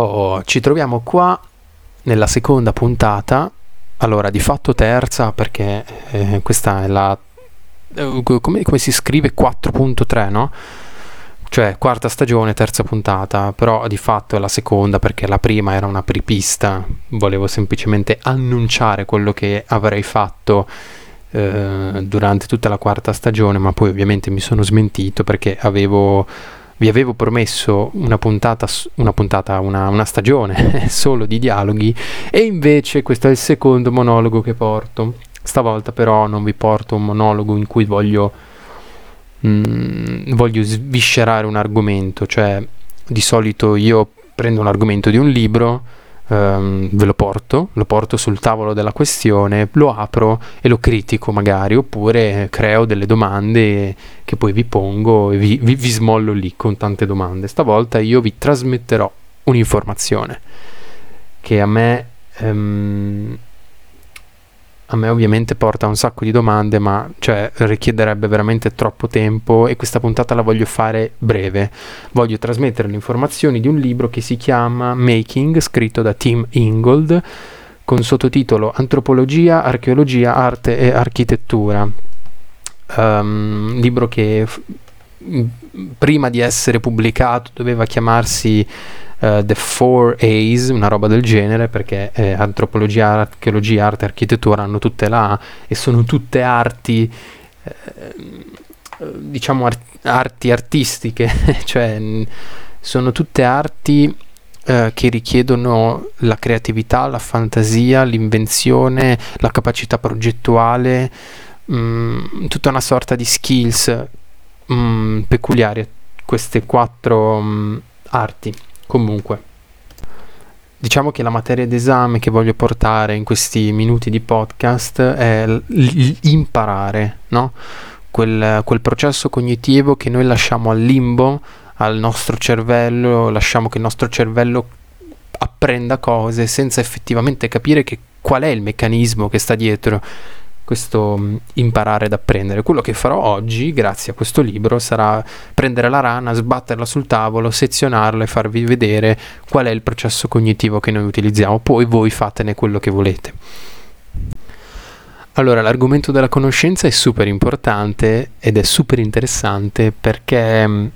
Oh, ci troviamo qua nella seconda puntata, allora di fatto terza perché eh, questa è la... Eh, come, come, si scrive? 4.3, no? Cioè quarta stagione, terza puntata, però di fatto è la seconda perché la prima era una pripista, volevo semplicemente annunciare quello che avrei fatto eh, durante tutta la quarta stagione, ma poi ovviamente mi sono smentito perché avevo vi avevo promesso una puntata, una, puntata una, una stagione solo di dialoghi e invece questo è il secondo monologo che porto. Stavolta però non vi porto un monologo in cui voglio, mm, voglio sviscerare un argomento, cioè di solito io prendo un argomento di un libro, Um, ve lo porto, lo porto sul tavolo della questione, lo apro e lo critico magari, oppure creo delle domande che poi vi pongo e vi, vi, vi smollo lì con tante domande. Stavolta io vi trasmetterò un'informazione che a me um, a me ovviamente porta un sacco di domande, ma cioè, richiederebbe veramente troppo tempo e questa puntata la voglio fare breve. Voglio trasmettere le informazioni di un libro che si chiama Making, scritto da Tim Ingold, con sottotitolo Antropologia, Archeologia, Arte e Architettura. Um, libro che prima di essere pubblicato doveva chiamarsi uh, The Four A's, una roba del genere, perché eh, antropologia, archeologia, arte architettura hanno tutte la A e sono tutte arti, eh, diciamo art- arti artistiche, cioè sono tutte arti eh, che richiedono la creatività, la fantasia, l'invenzione, la capacità progettuale, mm, tutta una sorta di skills mh, mm, peculiari queste quattro mh, mm, arti. Comunque, diciamo che la materia d'esame che voglio portare in questi minuti di podcast è l'imparare, no? Quel, quel processo cognitivo che noi lasciamo al limbo, al nostro cervello, lasciamo che il nostro cervello apprenda cose senza effettivamente capire che, qual è il meccanismo che sta dietro questo mm, imparare ad apprendere. Quello che farò oggi, grazie a questo libro, sarà prendere la rana, sbatterla sul tavolo, sezionarla e farvi vedere qual è il processo cognitivo che noi utilizziamo. Poi voi fatene quello che volete. Allora, l'argomento della conoscenza è super importante ed è super interessante perché, mm,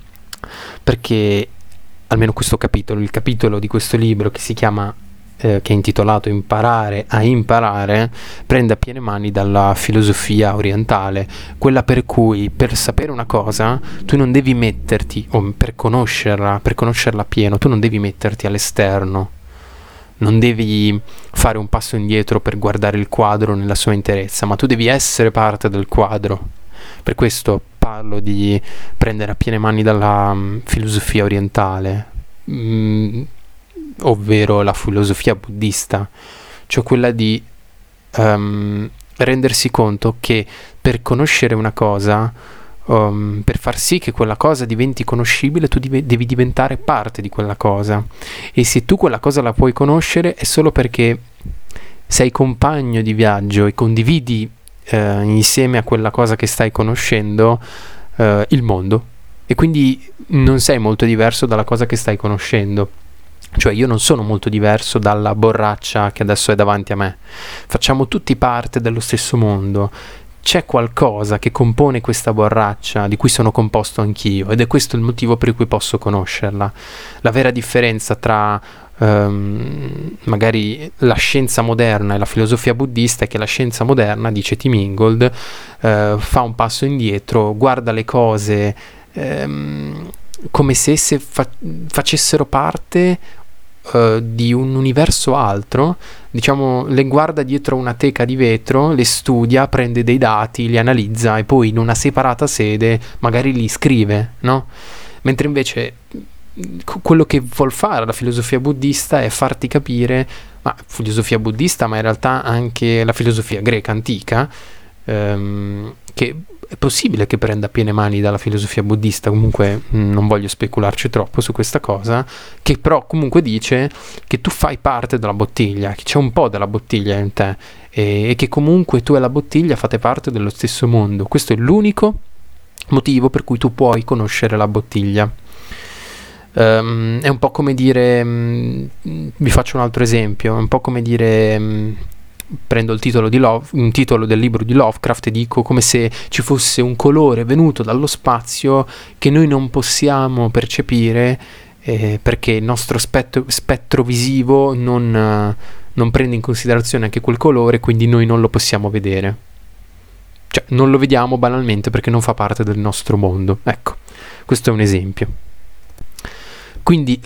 perché almeno questo capitolo, il capitolo di questo libro che si chiama eh, che è intitolato Imparare a imparare, prende a piene mani dalla filosofia orientale, quella per cui per sapere una cosa tu non devi metterti, o per conoscerla, per conoscerla pieno, tu non devi metterti all'esterno, non devi fare un passo indietro per guardare il quadro nella sua interezza, ma tu devi essere parte del quadro. Per questo parlo di prendere a piene mani dalla um, filosofia orientale. Mm, ovvero la filosofia buddista, cioè quella di um, rendersi conto che per conoscere una cosa, um, per far sì che quella cosa diventi conoscibile, tu div- devi diventare parte di quella cosa. E se tu quella cosa la puoi conoscere è solo perché sei compagno di viaggio e condividi eh, insieme a quella cosa che stai conoscendo eh, il mondo. E quindi non sei molto diverso dalla cosa che stai conoscendo. Cioè io non sono molto diverso dalla borraccia che adesso è davanti a me. Facciamo tutti parte dello stesso mondo. C'è qualcosa che compone questa borraccia di cui sono composto anch'io ed è questo il motivo per cui posso conoscerla. La vera differenza tra um, magari la scienza moderna e la filosofia buddista è che la scienza moderna, dice Tim Ingold, uh, fa un passo indietro, guarda le cose um, come se esse fa- facessero parte uh, di un universo altro, diciamo, le guarda dietro una teca di vetro, le studia, prende dei dati, li analizza e poi in una separata sede magari li scrive, no? Mentre invece quello che vuol fare la filosofia buddista è farti capire, ma filosofia buddista, ma in realtà anche la filosofia greca antica, ehm, che è possibile che prenda piene mani dalla filosofia buddista, comunque mm, non voglio specularci troppo su questa cosa, che però comunque dice che tu fai parte della bottiglia, che c'è un po' della bottiglia in te e, e che comunque tu e la bottiglia fate parte dello stesso mondo. Questo è l'unico motivo per cui tu puoi conoscere la bottiglia. Um, è un po' come dire, um, vi faccio un altro esempio, è un po' come dire, um, prendo il titolo, Love, un titolo del libro di Lovecraft e dico come se ci fosse un colore venuto dallo spazio che noi non possiamo percepire eh, perché il nostro spettro, spettro visivo non, uh, non prende in considerazione anche quel colore, quindi noi non lo possiamo vedere. Cioè, non lo vediamo banalmente perché non fa parte del nostro mondo. Ecco, questo è un esempio. Quindi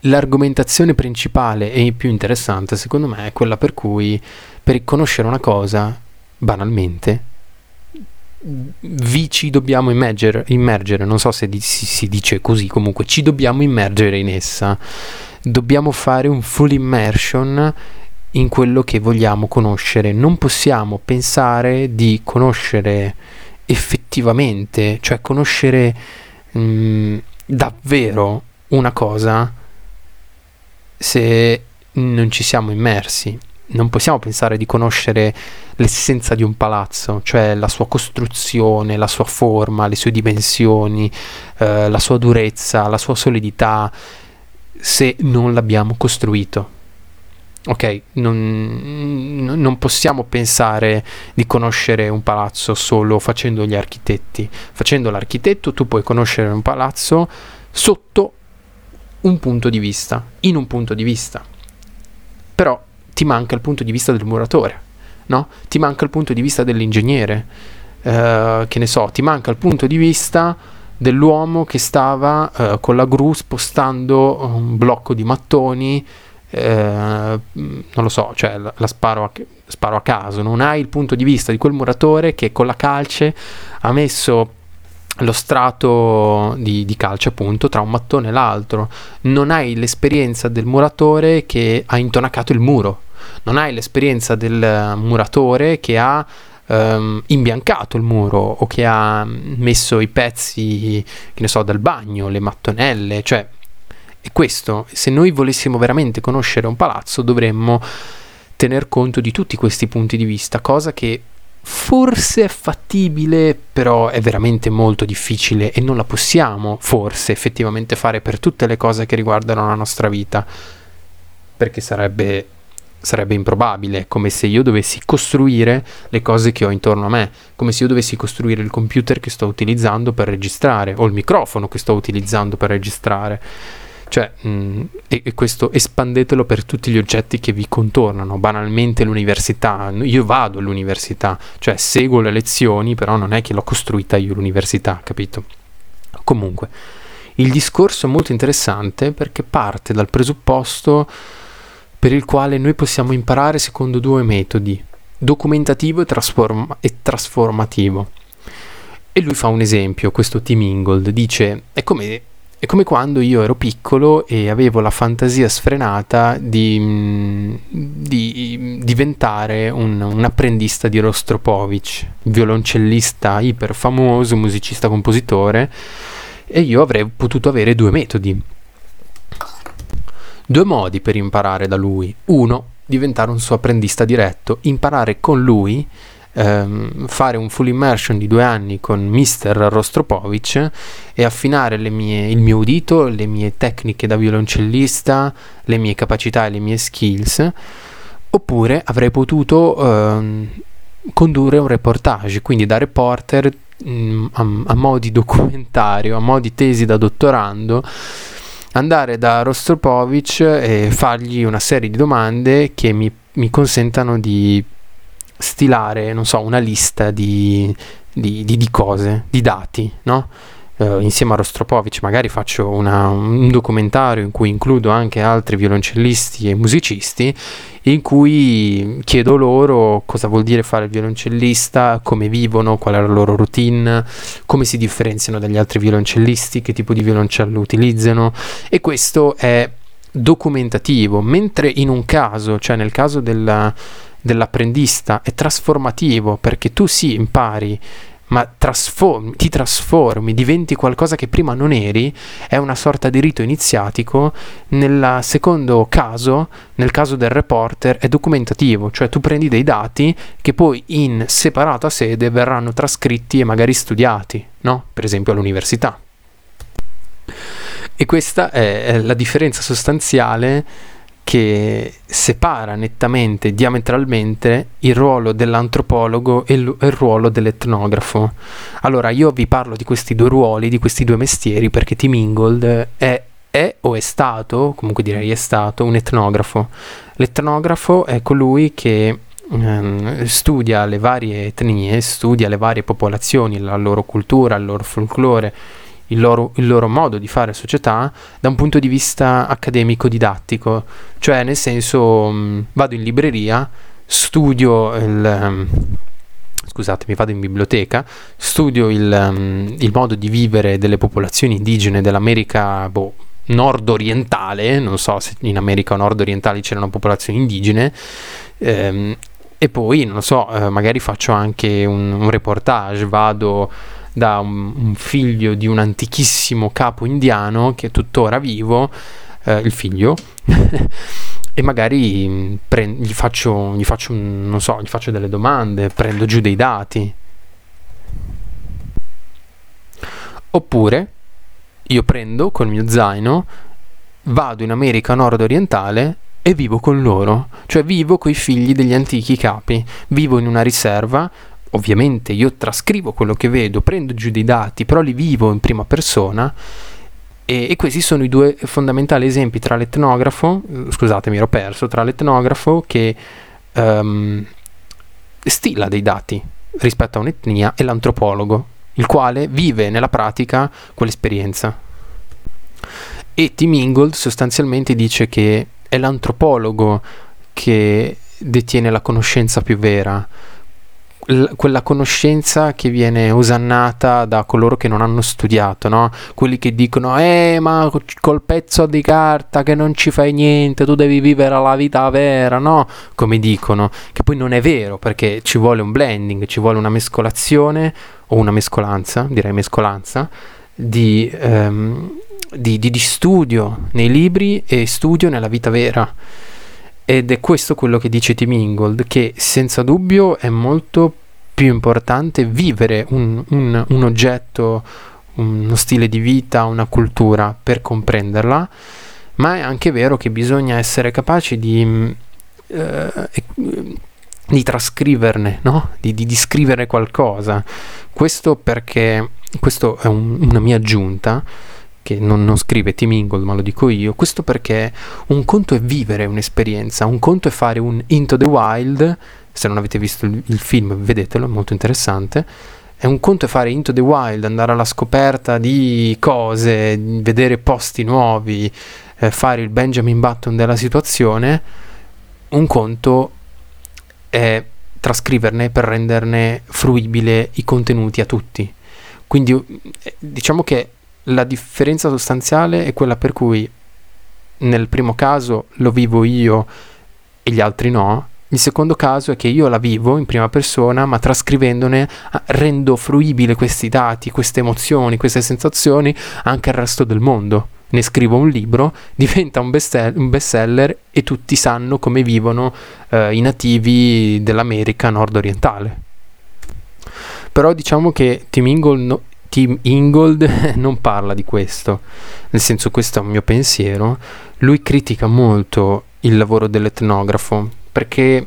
l'argomentazione principale e più interessante, secondo me, è quella per cui per conoscere una cosa, banalmente, vi ci dobbiamo immergere, immergere non so se di, si, si dice così, comunque ci dobbiamo immergere in essa. Dobbiamo fare un full immersion in quello che vogliamo conoscere. Non possiamo pensare di conoscere effettivamente, cioè conoscere mh, mm, davvero una cosa se non ci siamo immersi. Non possiamo pensare di conoscere l'essenza di un palazzo, cioè la sua costruzione, la sua forma, le sue dimensioni, eh, la sua durezza, la sua solidità, se non l'abbiamo costruito. Ok, non, non, possiamo pensare di conoscere un palazzo solo facendo gli architetti. Facendo l'architetto tu puoi conoscere un palazzo sotto un punto di vista, in un punto di vista. Però ti manca il punto di vista del muratore, no? Ti manca il punto di vista dell'ingegnere, eh, che ne so, ti manca il punto di vista dell'uomo che stava eh, con la gru spostando un blocco di mattoni eh, non lo so, cioè la, la sparo, a, sparo, a, caso, non hai il punto di vista di quel muratore che con la calce ha messo lo strato di, di calce appunto tra un mattone e l'altro, non hai l'esperienza del muratore che ha intonacato il muro, non hai l'esperienza del muratore che ha Um, imbiancato il muro o che ha messo i pezzi, che ne so, del bagno, le mattonelle, cioè e questo, se noi volessimo veramente conoscere un palazzo, dovremmo tener conto di tutti questi punti di vista, cosa che forse è fattibile, però è veramente molto difficile e non la possiamo forse effettivamente fare per tutte le cose che riguardano la nostra vita, perché sarebbe, sarebbe improbabile, come se io dovessi costruire le cose che ho intorno a me, come se io dovessi costruire il computer che sto utilizzando per registrare o il microfono che sto utilizzando per registrare cioè, mh, mm, e, e, questo espandetelo per tutti gli oggetti che vi contornano. Banalmente l'università, io vado all'università, cioè seguo le lezioni, però non è che l'ho costruita io l'università, capito? Comunque, il discorso è molto interessante perché parte dal presupposto per il quale noi possiamo imparare secondo due metodi, documentativo e, trasform- e trasformativo. E lui fa un esempio, questo Tim Ingold, dice, è come è come quando io ero piccolo e avevo la fantasia sfrenata di, mm, di diventare un, un, apprendista di Rostropovich, violoncellista iper famoso, musicista compositore, e io avrei potuto avere due metodi. Due modi per imparare da lui. Uno, diventare un suo apprendista diretto, imparare con lui ehm, fare un full immersion di due anni con Mr. Rostropovich e affinare mie, il mio udito, le mie tecniche da violoncellista, le mie capacità e le mie skills, oppure avrei potuto ehm, condurre un reportage, quindi da reporter mh, mm, a, a mo' di documentario, a mo' di tesi da dottorando, andare da Rostropovich e fargli una serie di domande che mi, mi consentano di stilare, non so, una lista di, di, di, di cose, di dati, no? Uh, insieme a Rostropovich magari faccio una, un documentario in cui includo anche altri violoncellisti e musicisti in cui chiedo loro cosa vuol dire fare il violoncellista, come vivono, qual è la loro routine, come si differenziano dagli altri violoncellisti, che tipo di violoncello utilizzano e questo è documentativo, mentre in un caso, cioè nel caso della dell'apprendista è trasformativo perché tu sì impari ma trasformi, ti trasformi, diventi qualcosa che prima non eri, è una sorta di rito iniziatico. Nel secondo caso, nel caso del reporter, è documentativo, cioè tu prendi dei dati che poi in separata sede verranno trascritti e magari studiati, no? Per esempio all'università. E questa è, la differenza sostanziale che separa nettamente, diametralmente, il ruolo dell'antropologo e il, ruolo dell'etnografo. Allora, io vi parlo di questi due ruoli, di questi due mestieri, perché Tim Ingold è, è o è stato, comunque direi è stato, un etnografo. L'etnografo è colui che ehm, studia le varie etnie, studia le varie popolazioni, la loro cultura, il loro folklore, il loro, il loro, modo di fare società da un punto di vista accademico-didattico, cioè nel senso mh, mm, vado in libreria, studio il... Um, scusatemi, vado in biblioteca, studio il, um, il, modo di vivere delle popolazioni indigene dell'America boh, nord-orientale, non so se in America nord-orientale c'erano popolazioni indigene, ehm, e poi, non so, eh, magari faccio anche un, un reportage, vado da un, un, figlio di un antichissimo capo indiano che è tuttora vivo, eh, il figlio, e magari mm, pre- gli faccio, gli faccio, non so, gli faccio delle domande, prendo giù dei dati. Oppure io prendo col mio zaino, vado in America nord-orientale e vivo con loro, cioè vivo con i figli degli antichi capi, vivo in una riserva, ovviamente io trascrivo quello che vedo, prendo giù dei dati, però li vivo in prima persona e, e questi sono i due fondamentali esempi tra l'etnografo, scusatemi ero perso, tra l'etnografo che um, stila dei dati rispetto a un'etnia e l'antropologo, il quale vive nella pratica quell'esperienza. E Tim Ingold sostanzialmente dice che è l'antropologo che detiene la conoscenza più vera, quella conoscenza che viene osannata da coloro che non hanno studiato, no? Quelli che dicono, eh, ma col pezzo di carta che non ci fai niente, tu devi vivere la vita vera, no? Come dicono, che poi non è vero perché ci vuole un blending, ci vuole una mescolazione o una mescolanza, direi mescolanza, di, ehm, di, di, di studio nei libri e studio nella vita vera. Ed è questo quello che dice Tim Ingold, che senza dubbio è molto più importante vivere un, un, un oggetto, uno stile di vita, una cultura per comprenderla, ma è anche vero che bisogna essere capaci di, eh, di trascriverne, no? di, di, di scrivere qualcosa. Questo perché, questo è un, una mia aggiunta, che non, non scrive Tim Ingold, ma lo dico io, questo perché un conto è vivere un'esperienza, un conto è fare un Into the Wild, se non avete visto il, il film vedetelo, è molto interessante, è un conto è fare Into the Wild, andare alla scoperta di cose, vedere posti nuovi, eh, fare il Benjamin Button della situazione, un conto è trascriverne per renderne fruibile i contenuti a tutti. Quindi eh, diciamo che la differenza sostanziale è quella per cui nel primo caso lo vivo io e gli altri no. Il secondo caso è che io la vivo in prima persona, ma trascrivendone ah, rendo fruibile questi dati, queste emozioni, queste sensazioni anche al resto del mondo. Ne scrivo un libro, diventa un, best- un bestseller e tutti sanno come vivono eh, i nativi dell'America nord-orientale. Però diciamo che Tim Ingold no- Tim Ingold non parla di questo, nel senso questo è un mio pensiero, lui critica molto il lavoro dell'etnografo perché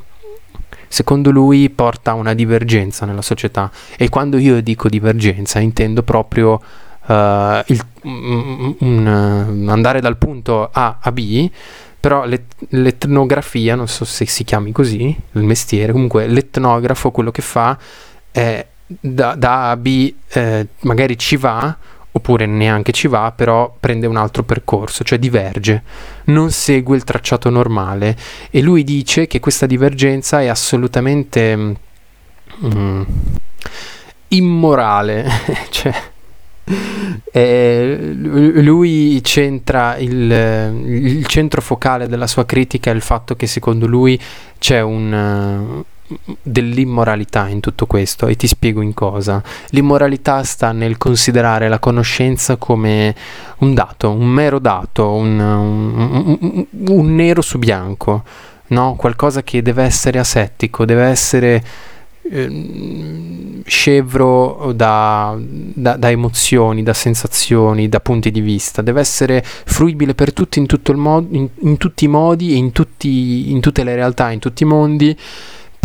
secondo lui porta a una divergenza nella società. E quando io dico divergenza intendo proprio uh, il, un, un, andare dal punto A a B però l'et- l'etnografia, non so se si chiami così, il mestiere, comunque l'etnografo quello che fa è da, da A a B eh, magari ci va oppure neanche ci va, però prende un altro percorso, cioè diverge, non segue il tracciato normale. E lui dice che questa divergenza è assolutamente mm, immorale, cioè eh, lui centra il, il, centro focale della sua critica è il fatto che secondo lui c'è un dell'immoralità in tutto questo e ti spiego in cosa. L'immoralità sta nel considerare la conoscenza come un dato, un mero dato, un, un, un, un nero su bianco, no? qualcosa che deve essere asettico, deve essere eh, scevro da, da, da, emozioni, da sensazioni, da punti di vista, deve essere fruibile per tutti in, mo- in, in tutti i modi e in, tutti, in, tutte le realtà, in tutti i mondi,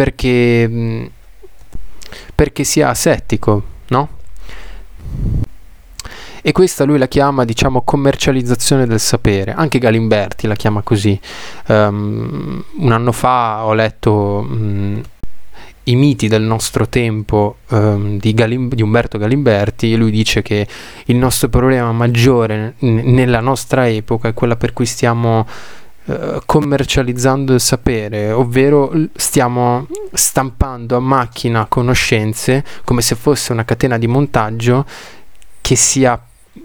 perché, perché sia asettico, no? E questa lui la chiama, diciamo, commercializzazione del sapere. Anche Galimberti la chiama così. Um, un anno fa ho letto um, i miti del nostro tempo um, di, Galim- di, Umberto Galimberti e lui dice che il nostro problema maggiore n- nella nostra epoca è quella per cui stiamo uh, commercializzando il sapere, ovvero stiamo stampando a macchina conoscenze come se fosse una catena di montaggio che sia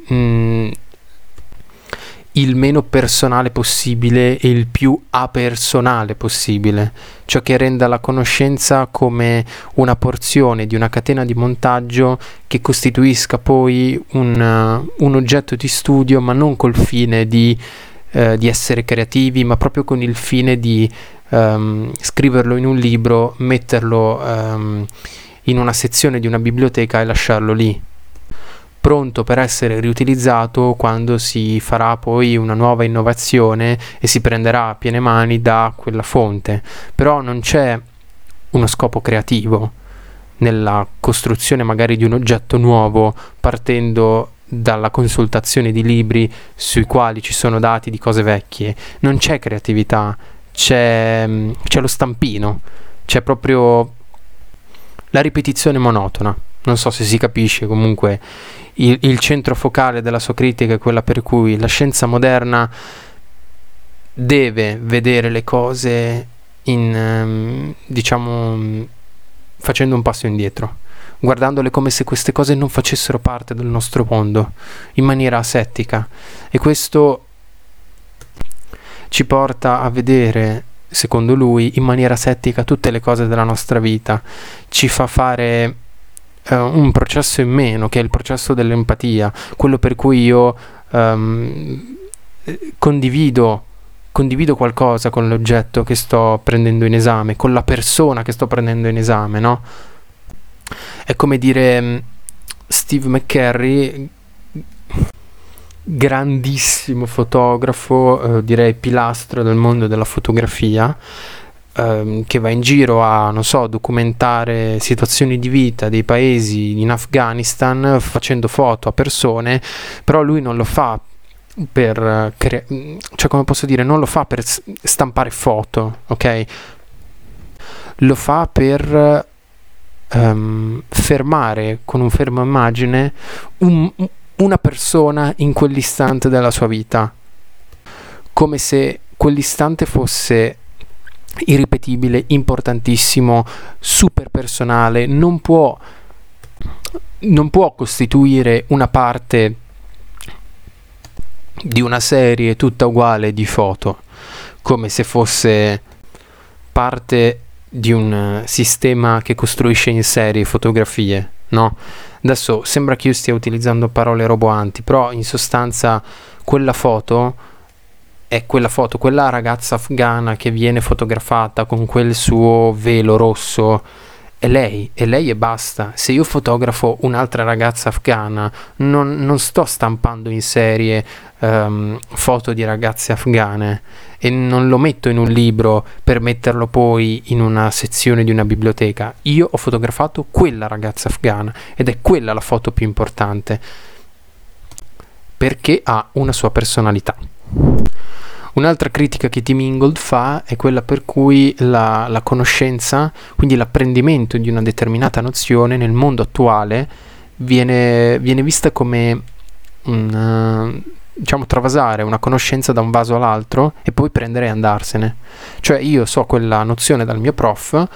mh, mm, il meno personale possibile e il più apersonale possibile, ciò che renda la conoscenza come una porzione di una catena di montaggio che costituisca poi un, un oggetto di studio, ma non col fine di, uh, di, essere creativi, ma proprio con il fine di um, scriverlo in un libro, metterlo um, in una sezione di una biblioteca e lasciarlo lì pronto per essere riutilizzato quando si farà poi una nuova innovazione e si prenderà a piene mani da quella fonte. Però non c'è uno scopo creativo nella costruzione magari di un oggetto nuovo partendo dalla consultazione di libri sui quali ci sono dati di cose vecchie. Non c'è creatività, c'è, c'è lo stampino, c'è proprio la ripetizione monotona. Non so se si capisce, comunque il, il centro focale della sua critica è quella per cui la scienza moderna deve vedere le cose in, um, diciamo, facendo un passo indietro, guardandole come se queste cose non facessero parte del nostro mondo, in maniera asettica. E questo ci porta a vedere, secondo lui, in maniera asettica tutte le cose della nostra vita, ci fa fare uh, un processo in meno, che è il processo dell'empatia, quello per cui io um, condivido, condivido qualcosa con l'oggetto che sto prendendo in esame, con la persona che sto prendendo in esame, no? È come dire um, Steve McCarry, grandissimo fotografo, eh, direi pilastro del mondo della fotografia, ehm, che va in giro a, non so, documentare situazioni di vita dei paesi in Afghanistan facendo foto a persone, però lui non lo fa per cre- cioè come posso dire, non lo fa per stampare foto, ok? Lo fa per um, fermare con un fermo immagine un, una persona in quell'istante della sua vita, come se quell'istante fosse irripetibile, importantissimo, super personale, non può, non può costituire una parte di una serie tutta uguale di foto, come se fosse parte di un sistema che costruisce in serie fotografie, no? Adesso sembra che io stia utilizzando parole roboanti, però in sostanza quella foto è quella foto, quella ragazza afghana che viene fotografata con quel suo velo rosso, è lei, è lei e basta. Se io fotografo un'altra ragazza afghana, non, non sto stampando in serie um, foto di ragazze afghane e non lo metto in un libro per metterlo poi in una sezione di una biblioteca. Io ho fotografato quella ragazza afghana ed è quella la foto più importante perché ha una sua personalità. Un'altra critica che Tim Ingold fa è quella per cui la, la conoscenza, quindi l'apprendimento di una determinata nozione nel mondo attuale, viene, viene vista come un, diciamo, travasare una conoscenza da un vaso all'altro e poi prendere e andarsene. Cioè io so quella nozione dal mio prof,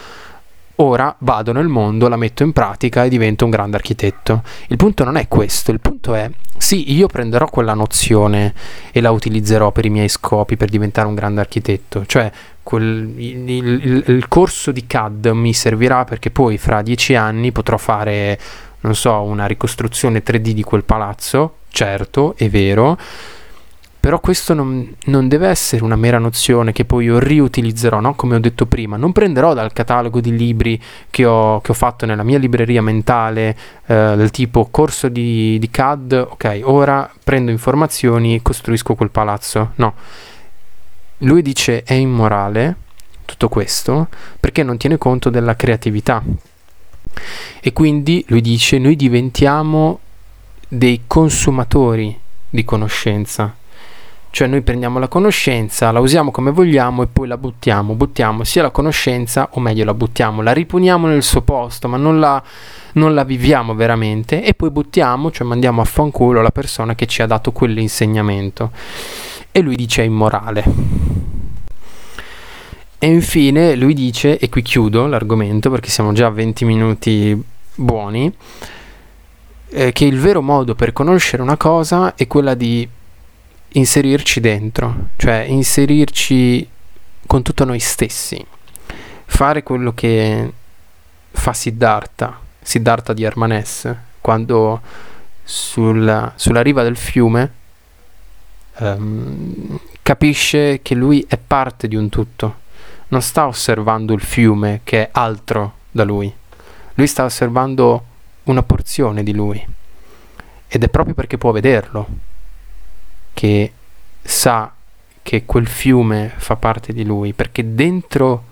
ora vado nel mondo, la metto in pratica e divento un grande architetto. Il punto non è questo, il punto è sì, io prenderò quella nozione e la utilizzerò per i miei scopi, per diventare un grande architetto, cioè quel, il, il, il corso di CAD mi servirà perché poi fra dieci anni potrò fare, non so, una ricostruzione 3D di quel palazzo, certo, è vero, Però questo non, non, deve essere una mera nozione che poi io riutilizzerò, no? come ho detto prima. Non prenderò dal catalogo di libri che ho, che ho fatto nella mia libreria mentale, eh, del tipo corso di, di CAD, ok, ora prendo informazioni e costruisco quel palazzo. No. Lui dice è immorale tutto questo perché non tiene conto della creatività. E quindi lui dice noi diventiamo dei consumatori di conoscenza cioè noi prendiamo la conoscenza, la usiamo come vogliamo e poi la buttiamo, buttiamo sia la conoscenza o meglio la buttiamo, la riponiamo nel suo posto ma non la, non la viviamo veramente e poi buttiamo, cioè mandiamo a fanculo la persona che ci ha dato quell'insegnamento. E lui dice è immorale. E infine lui dice, e qui chiudo l'argomento perché siamo già a 20 minuti buoni, eh, che il vero modo per conoscere una cosa è quella di inserirci dentro, cioè inserirci con tutto noi stessi, fare quello che fa Siddhartha, Siddhartha di Armanes, quando sulla, sulla riva del fiume um, capisce che lui è parte di un tutto, non sta osservando il fiume che è altro da lui, lui sta osservando una porzione di lui. Ed è proprio perché può vederlo che sa che quel fiume fa parte di lui, perché dentro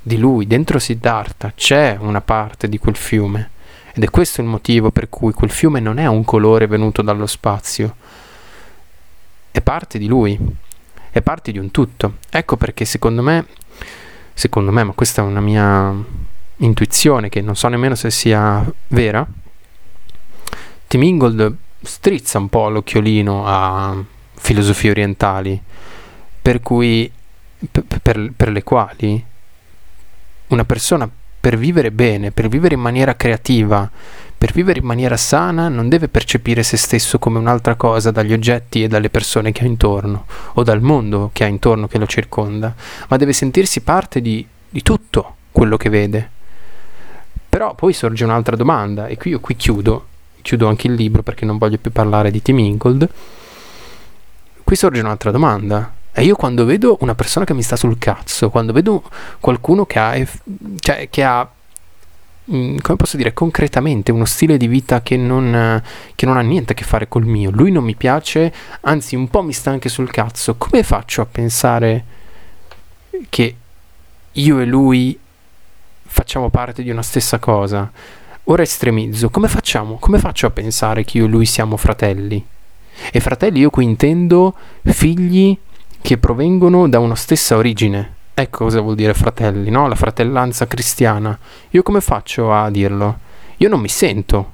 di lui, dentro Siddhartha, c'è una parte di quel fiume. Ed è questo il motivo per cui quel fiume non è un colore venuto dallo spazio, è parte di lui, è parte di un tutto. Ecco perché secondo me, secondo me, ma questa è una mia intuizione che non so nemmeno se sia vera, Tim Ingold strizza un po' l'occhiolino a filosofie orientali, per cui per, per, le quali una persona per vivere bene, per vivere in maniera creativa, per vivere in maniera sana non deve percepire se stesso come un'altra cosa dagli oggetti e dalle persone che ha intorno o dal mondo che ha intorno che lo circonda, ma deve sentirsi parte di, di tutto quello che vede. Però poi sorge un'altra domanda e qui io qui chiudo, chiudo anche il libro perché non voglio più parlare di Tim Ingold qui sorge un'altra domanda. E io quando vedo una persona che mi sta sul cazzo, quando vedo qualcuno che ha, cioè, che ha mm, come posso dire, concretamente uno stile di vita che non, che non, ha niente a che fare col mio. Lui non mi piace, anzi un po' mi sta anche sul cazzo. Come faccio a pensare che io e lui facciamo parte di una stessa cosa? Ora estremizzo, come facciamo? Come faccio a pensare che io e lui siamo fratelli? E fratelli io qui intendo figli che provengono da una stessa origine. Ecco cosa vuol dire fratelli, no? La fratellanza cristiana. Io come faccio a dirlo? Io non mi sento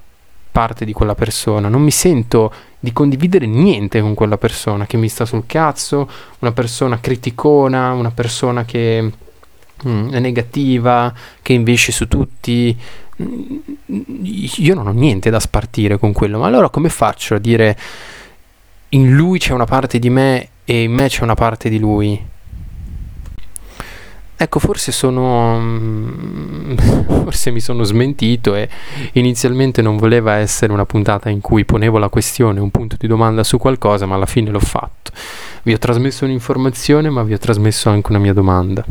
parte di quella persona, non mi sento di condividere niente con quella persona che mi sta sul cazzo, una persona criticona, una persona che mm, è negativa, che invesce su tutti. Mm, io non ho niente da spartire con quello, ma allora come faccio a dire in lui c'è una parte di me e in me c'è una parte di lui. Ecco, forse sono. Mm, forse mi sono smentito e inizialmente non voleva essere una puntata in cui ponevo la questione, un punto di domanda su qualcosa, ma alla fine l'ho fatto. Vi ho trasmesso un'informazione, ma vi ho trasmesso anche una mia domanda.